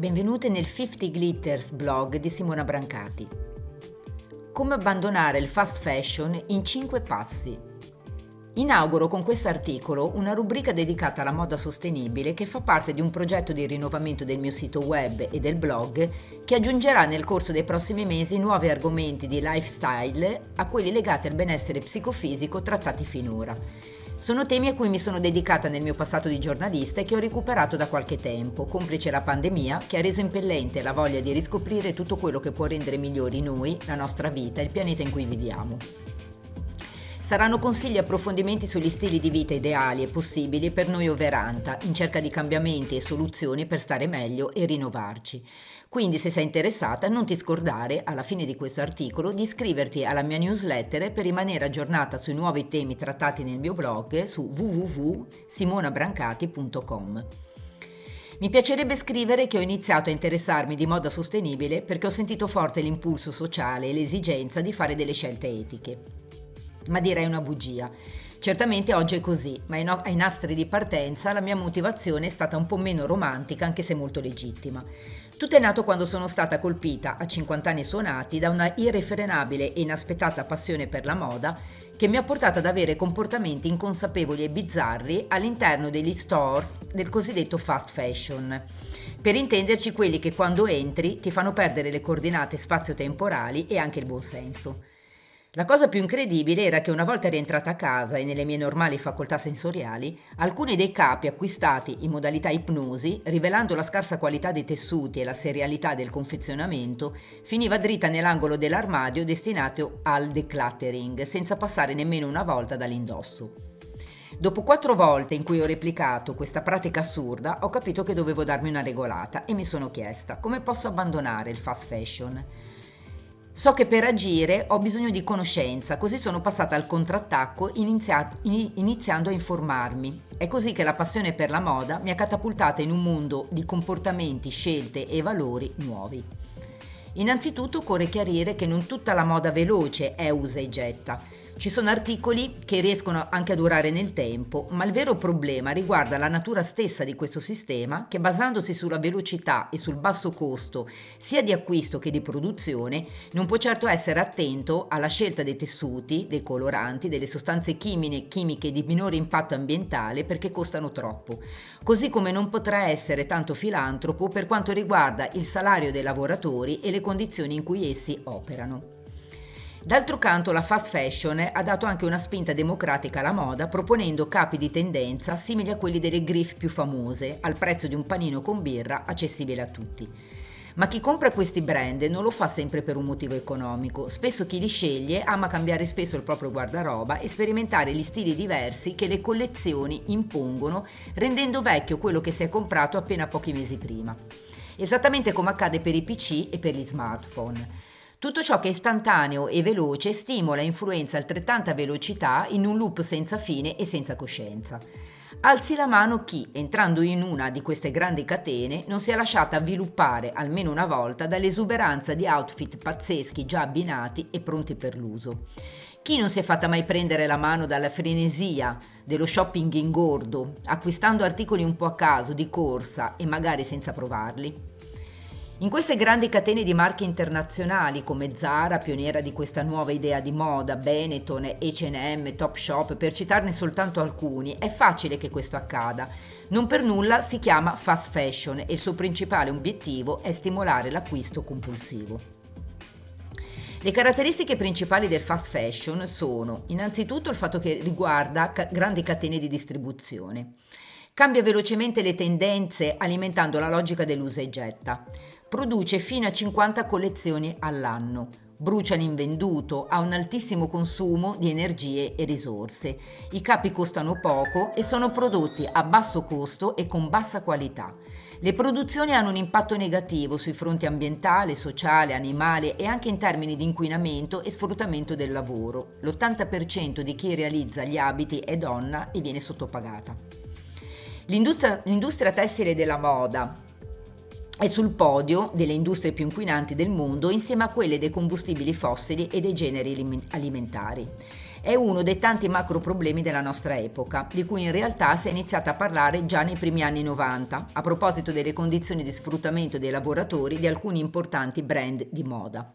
benvenute nel 50 Glitters blog di Simona Brancati. Come abbandonare il fast fashion in 5 passi. Inauguro con questo articolo una rubrica dedicata alla moda sostenibile che fa parte di un progetto di rinnovamento del mio sito web e del blog che aggiungerà nel corso dei prossimi mesi nuovi argomenti di lifestyle a quelli legati al benessere psicofisico trattati finora sono temi a cui mi sono dedicata nel mio passato di giornalista e che ho recuperato da qualche tempo, complice la pandemia che ha reso impellente la voglia di riscoprire tutto quello che può rendere migliori noi, la nostra vita e il pianeta in cui viviamo. Saranno consigli e approfondimenti sugli stili di vita ideali e possibili per noi overanta, in cerca di cambiamenti e soluzioni per stare meglio e rinnovarci. Quindi se sei interessata non ti scordare, alla fine di questo articolo, di iscriverti alla mia newsletter per rimanere aggiornata sui nuovi temi trattati nel mio blog su www.simonabrancati.com. Mi piacerebbe scrivere che ho iniziato a interessarmi di moda sostenibile perché ho sentito forte l'impulso sociale e l'esigenza di fare delle scelte etiche. Ma direi una bugia. Certamente oggi è così, ma ai nastri di partenza la mia motivazione è stata un po' meno romantica, anche se molto legittima. Tutto è nato quando sono stata colpita, a 50 anni suonati, da una irrefrenabile e inaspettata passione per la moda che mi ha portato ad avere comportamenti inconsapevoli e bizzarri all'interno degli stores del cosiddetto fast fashion. Per intenderci quelli che quando entri ti fanno perdere le coordinate spazio-temporali e anche il buon senso. La cosa più incredibile era che una volta rientrata a casa e nelle mie normali facoltà sensoriali, alcuni dei capi acquistati in modalità ipnosi, rivelando la scarsa qualità dei tessuti e la serialità del confezionamento, finiva dritta nell'angolo dell'armadio destinato al decluttering, senza passare nemmeno una volta dall'indosso. Dopo quattro volte in cui ho replicato questa pratica assurda, ho capito che dovevo darmi una regolata e mi sono chiesta come posso abbandonare il fast fashion. So che per agire ho bisogno di conoscenza, così sono passata al contrattacco inizia- iniziando a informarmi. È così che la passione per la moda mi ha catapultata in un mondo di comportamenti, scelte e valori nuovi. Innanzitutto occorre chiarire che non tutta la moda veloce è usa e getta. Ci sono articoli che riescono anche a durare nel tempo, ma il vero problema riguarda la natura stessa di questo sistema che basandosi sulla velocità e sul basso costo sia di acquisto che di produzione non può certo essere attento alla scelta dei tessuti, dei coloranti, delle sostanze chimiche di minore impatto ambientale perché costano troppo, così come non potrà essere tanto filantropo per quanto riguarda il salario dei lavoratori e le condizioni in cui essi operano. D'altro canto la fast fashion ha dato anche una spinta democratica alla moda proponendo capi di tendenza simili a quelli delle griff più famose, al prezzo di un panino con birra accessibile a tutti. Ma chi compra questi brand non lo fa sempre per un motivo economico, spesso chi li sceglie ama cambiare spesso il proprio guardaroba e sperimentare gli stili diversi che le collezioni impongono, rendendo vecchio quello che si è comprato appena pochi mesi prima. Esattamente come accade per i PC e per gli smartphone. Tutto ciò che è istantaneo e veloce stimola e influenza altrettanta velocità in un loop senza fine e senza coscienza. Alzi la mano chi, entrando in una di queste grandi catene, non si è lasciata avviluppare almeno una volta dall'esuberanza di outfit pazzeschi già abbinati e pronti per l'uso. Chi non si è fatta mai prendere la mano dalla frenesia dello shopping ingordo, acquistando articoli un po' a caso, di corsa e magari senza provarli? In queste grandi catene di marche internazionali come Zara, pioniera di questa nuova idea di moda, Benetton, H&M, Topshop, per citarne soltanto alcuni, è facile che questo accada. Non per nulla si chiama fast fashion e il suo principale obiettivo è stimolare l'acquisto compulsivo. Le caratteristiche principali del fast fashion sono innanzitutto il fatto che riguarda ca- grandi catene di distribuzione. Cambia velocemente le tendenze alimentando la logica dell'usa e getta. Produce fino a 50 collezioni all'anno. Brucia l'invenduto, ha un altissimo consumo di energie e risorse. I capi costano poco e sono prodotti a basso costo e con bassa qualità. Le produzioni hanno un impatto negativo sui fronti ambientale, sociale, animale e anche in termini di inquinamento e sfruttamento del lavoro. L'80% di chi realizza gli abiti è donna e viene sottopagata. L'industria, l'industria tessile della moda, è sul podio delle industrie più inquinanti del mondo insieme a quelle dei combustibili fossili e dei generi alimentari. è uno dei tanti macro problemi della nostra epoca, di cui in realtà si è iniziato a parlare già nei primi anni 90, a proposito delle condizioni di sfruttamento dei lavoratori di alcuni importanti brand di moda.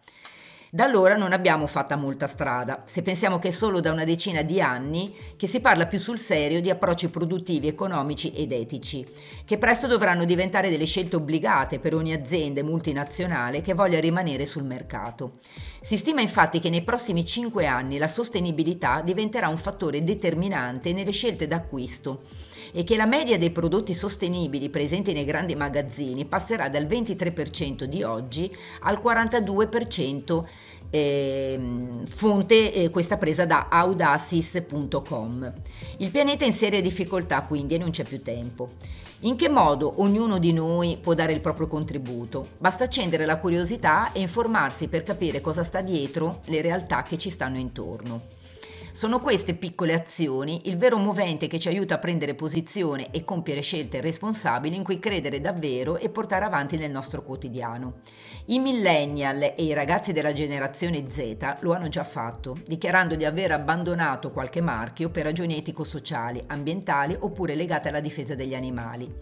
Da allora non abbiamo fatta molta strada, se pensiamo che è solo da una decina di anni che si parla più sul serio di approcci produttivi, economici ed etici, che presto dovranno diventare delle scelte obbligate per ogni azienda multinazionale che voglia rimanere sul mercato. Si stima infatti che nei prossimi cinque anni la sostenibilità diventerà un fattore determinante nelle scelte d'acquisto e che la media dei prodotti sostenibili presenti nei grandi magazzini passerà dal 23% di oggi al 42% eh, fonte eh, questa presa da audacis.com. Il pianeta è in seria difficoltà quindi e non c'è più tempo. In che modo ognuno di noi può dare il proprio contributo? Basta accendere la curiosità e informarsi per capire cosa sta dietro le realtà che ci stanno intorno. Sono queste piccole azioni il vero movente che ci aiuta a prendere posizione e compiere scelte responsabili in cui credere davvero e portare avanti nel nostro quotidiano. I millennial e i ragazzi della generazione Z lo hanno già fatto, dichiarando di aver abbandonato qualche marchio per ragioni etico-sociali, ambientali oppure legate alla difesa degli animali.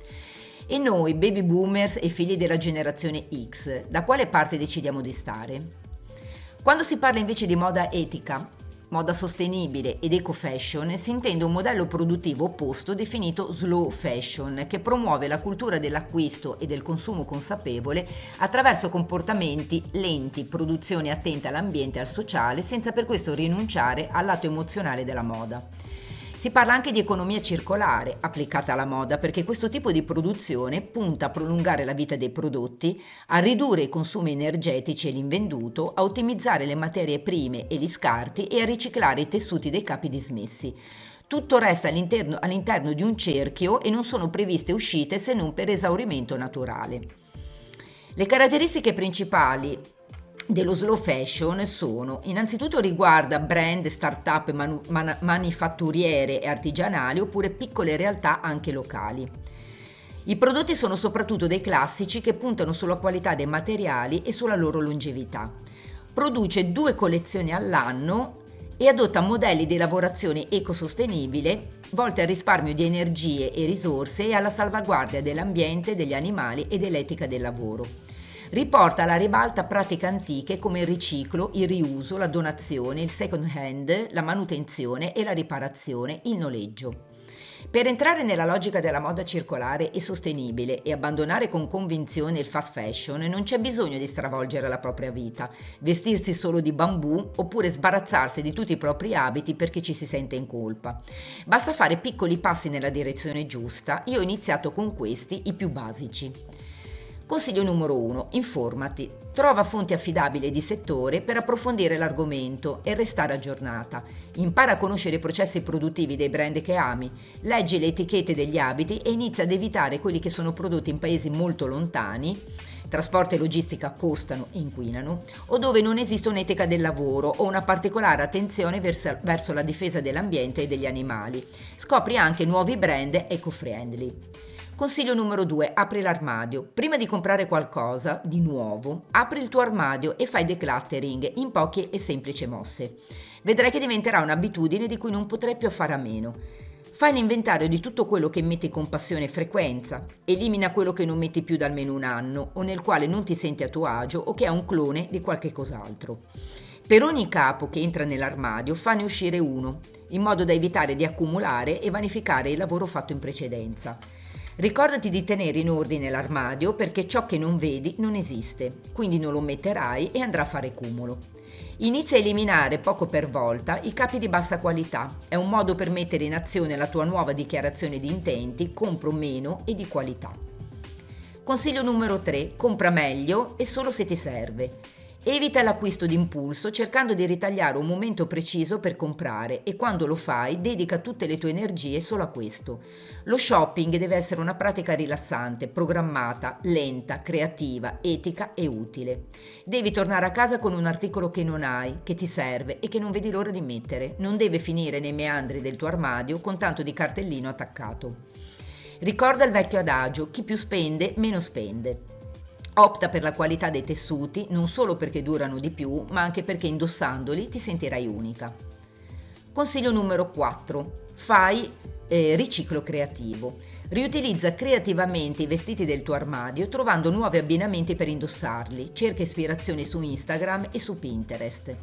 E noi, baby boomers e figli della generazione X, da quale parte decidiamo di stare? Quando si parla invece di moda etica, moda sostenibile ed eco fashion si intende un modello produttivo opposto definito slow fashion che promuove la cultura dell'acquisto e del consumo consapevole attraverso comportamenti lenti, produzioni attente all'ambiente e al sociale senza per questo rinunciare al lato emozionale della moda. Si parla anche di economia circolare applicata alla moda perché questo tipo di produzione punta a prolungare la vita dei prodotti, a ridurre i consumi energetici e l'invenduto, a ottimizzare le materie prime e gli scarti e a riciclare i tessuti dei capi dismessi. Tutto resta all'interno, all'interno di un cerchio e non sono previste uscite se non per esaurimento naturale. Le caratteristiche principali dello slow fashion sono innanzitutto riguarda brand, start-up manu- man- manifatturiere e artigianali oppure piccole realtà anche locali. I prodotti sono soprattutto dei classici che puntano sulla qualità dei materiali e sulla loro longevità. Produce due collezioni all'anno e adotta modelli di lavorazione ecosostenibile volti al risparmio di energie e risorse e alla salvaguardia dell'ambiente, degli animali e dell'etica del lavoro riporta alla ribalta pratiche antiche come il riciclo, il riuso, la donazione, il second hand, la manutenzione e la riparazione, il noleggio. Per entrare nella logica della moda circolare e sostenibile e abbandonare con convinzione il fast fashion non c'è bisogno di stravolgere la propria vita, vestirsi solo di bambù oppure sbarazzarsi di tutti i propri abiti perché ci si sente in colpa. Basta fare piccoli passi nella direzione giusta, io ho iniziato con questi, i più basici. Consiglio numero 1. Informati. Trova fonti affidabili di settore per approfondire l'argomento e restare aggiornata. Impara a conoscere i processi produttivi dei brand che ami, leggi le etichette degli abiti e inizia ad evitare quelli che sono prodotti in paesi molto lontani trasporto e logistica costano e inquinano, o dove non esiste un'etica del lavoro o una particolare attenzione verso, verso la difesa dell'ambiente e degli animali. Scopri anche nuovi brand eco-friendly. Consiglio numero 2. Apri l'armadio. Prima di comprare qualcosa di nuovo, apri il tuo armadio e fai decluttering in poche e semplici mosse. Vedrai che diventerà un'abitudine di cui non potrai più fare a meno. Fai l'inventario di tutto quello che metti con passione e frequenza, elimina quello che non metti più da almeno un anno o nel quale non ti senti a tuo agio o che è un clone di qualche cos'altro. Per ogni capo che entra nell'armadio fanne uscire uno, in modo da evitare di accumulare e vanificare il lavoro fatto in precedenza. Ricordati di tenere in ordine l'armadio perché ciò che non vedi non esiste, quindi non lo metterai e andrà a fare cumulo. Inizia a eliminare poco per volta i capi di bassa qualità. È un modo per mettere in azione la tua nuova dichiarazione di intenti, compro meno e di qualità. Consiglio numero 3. Compra meglio e solo se ti serve. Evita l'acquisto d'impulso cercando di ritagliare un momento preciso per comprare e quando lo fai dedica tutte le tue energie solo a questo. Lo shopping deve essere una pratica rilassante, programmata, lenta, creativa, etica e utile. Devi tornare a casa con un articolo che non hai, che ti serve e che non vedi l'ora di mettere. Non deve finire nei meandri del tuo armadio con tanto di cartellino attaccato. Ricorda il vecchio adagio, chi più spende, meno spende. Opta per la qualità dei tessuti non solo perché durano di più, ma anche perché indossandoli ti sentirai unica. Consiglio numero 4. Fai eh, riciclo creativo. Riutilizza creativamente i vestiti del tuo armadio trovando nuovi abbinamenti per indossarli. Cerca ispirazioni su Instagram e su Pinterest.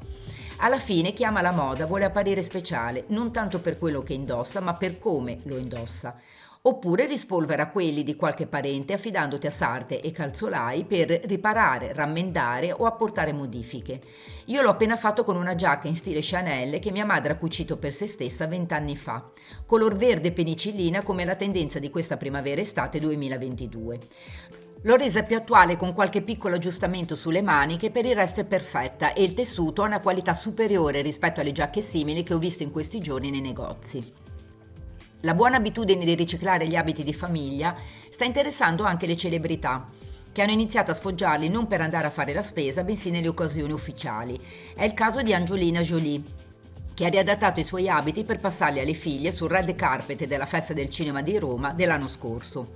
Alla fine chi ama la moda vuole apparire speciale, non tanto per quello che indossa, ma per come lo indossa oppure rispolvera quelli di qualche parente affidandoti a sarte e calzolai per riparare, rammendare o apportare modifiche. Io l'ho appena fatto con una giacca in stile Chanel che mia madre ha cucito per se stessa vent'anni fa, color verde penicillina come la tendenza di questa primavera-estate 2022. L'ho resa più attuale con qualche piccolo aggiustamento sulle maniche, per il resto è perfetta e il tessuto ha una qualità superiore rispetto alle giacche simili che ho visto in questi giorni nei negozi. La buona abitudine di riciclare gli abiti di famiglia sta interessando anche le celebrità, che hanno iniziato a sfoggiarli non per andare a fare la spesa, bensì nelle occasioni ufficiali. È il caso di Angelina Jolie, che ha riadattato i suoi abiti per passarli alle figlie sul red carpet della festa del cinema di Roma dell'anno scorso.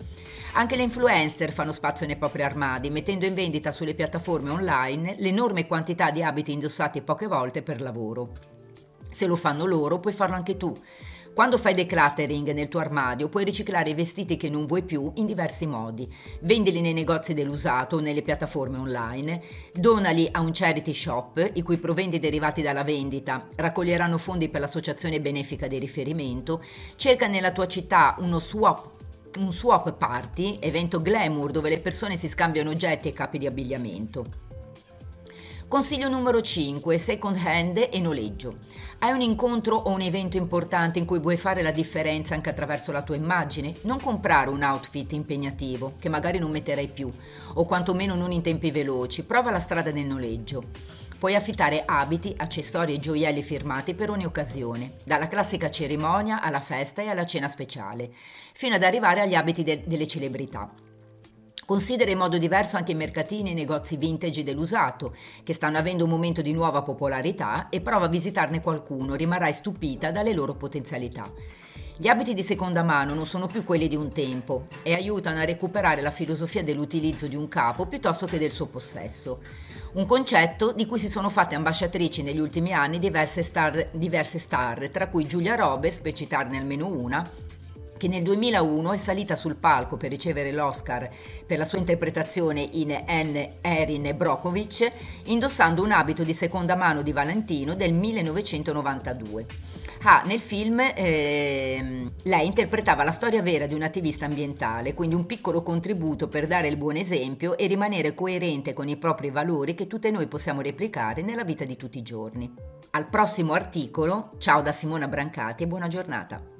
Anche le influencer fanno spazio nei propri armadi, mettendo in vendita sulle piattaforme online l'enorme quantità di abiti indossati poche volte per lavoro. Se lo fanno loro, puoi farlo anche tu. Quando fai decluttering nel tuo armadio puoi riciclare i vestiti che non vuoi più in diversi modi. Vendili nei negozi dell'usato o nelle piattaforme online, donali a un charity shop i cui proventi derivati dalla vendita raccoglieranno fondi per l'associazione benefica di riferimento, cerca nella tua città uno swap un swap party, evento glamour dove le persone si scambiano oggetti e capi di abbigliamento. Consiglio numero 5, second hand e noleggio. Hai un incontro o un evento importante in cui vuoi fare la differenza anche attraverso la tua immagine? Non comprare un outfit impegnativo, che magari non metterai più, o quantomeno non in tempi veloci, prova la strada del noleggio. Puoi affittare abiti, accessori e gioielli firmati per ogni occasione, dalla classica cerimonia alla festa e alla cena speciale, fino ad arrivare agli abiti de- delle celebrità. Considera in modo diverso anche i mercatini e i negozi vintage dell'usato, che stanno avendo un momento di nuova popolarità e prova a visitarne qualcuno, rimarrai stupita dalle loro potenzialità. Gli abiti di seconda mano non sono più quelli di un tempo e aiutano a recuperare la filosofia dell'utilizzo di un capo piuttosto che del suo possesso. Un concetto di cui si sono fatte ambasciatrici negli ultimi anni diverse star, diverse star tra cui Giulia Roberts, per citarne almeno una, che nel 2001 è salita sul palco per ricevere l'Oscar per la sua interpretazione in Anne Erin Brokovich, indossando un abito di seconda mano di Valentino del 1992. Ah, nel film eh, lei interpretava la storia vera di un'attivista ambientale, quindi un piccolo contributo per dare il buon esempio e rimanere coerente con i propri valori che tutte noi possiamo replicare nella vita di tutti i giorni. Al prossimo articolo, ciao da Simona Brancati e buona giornata.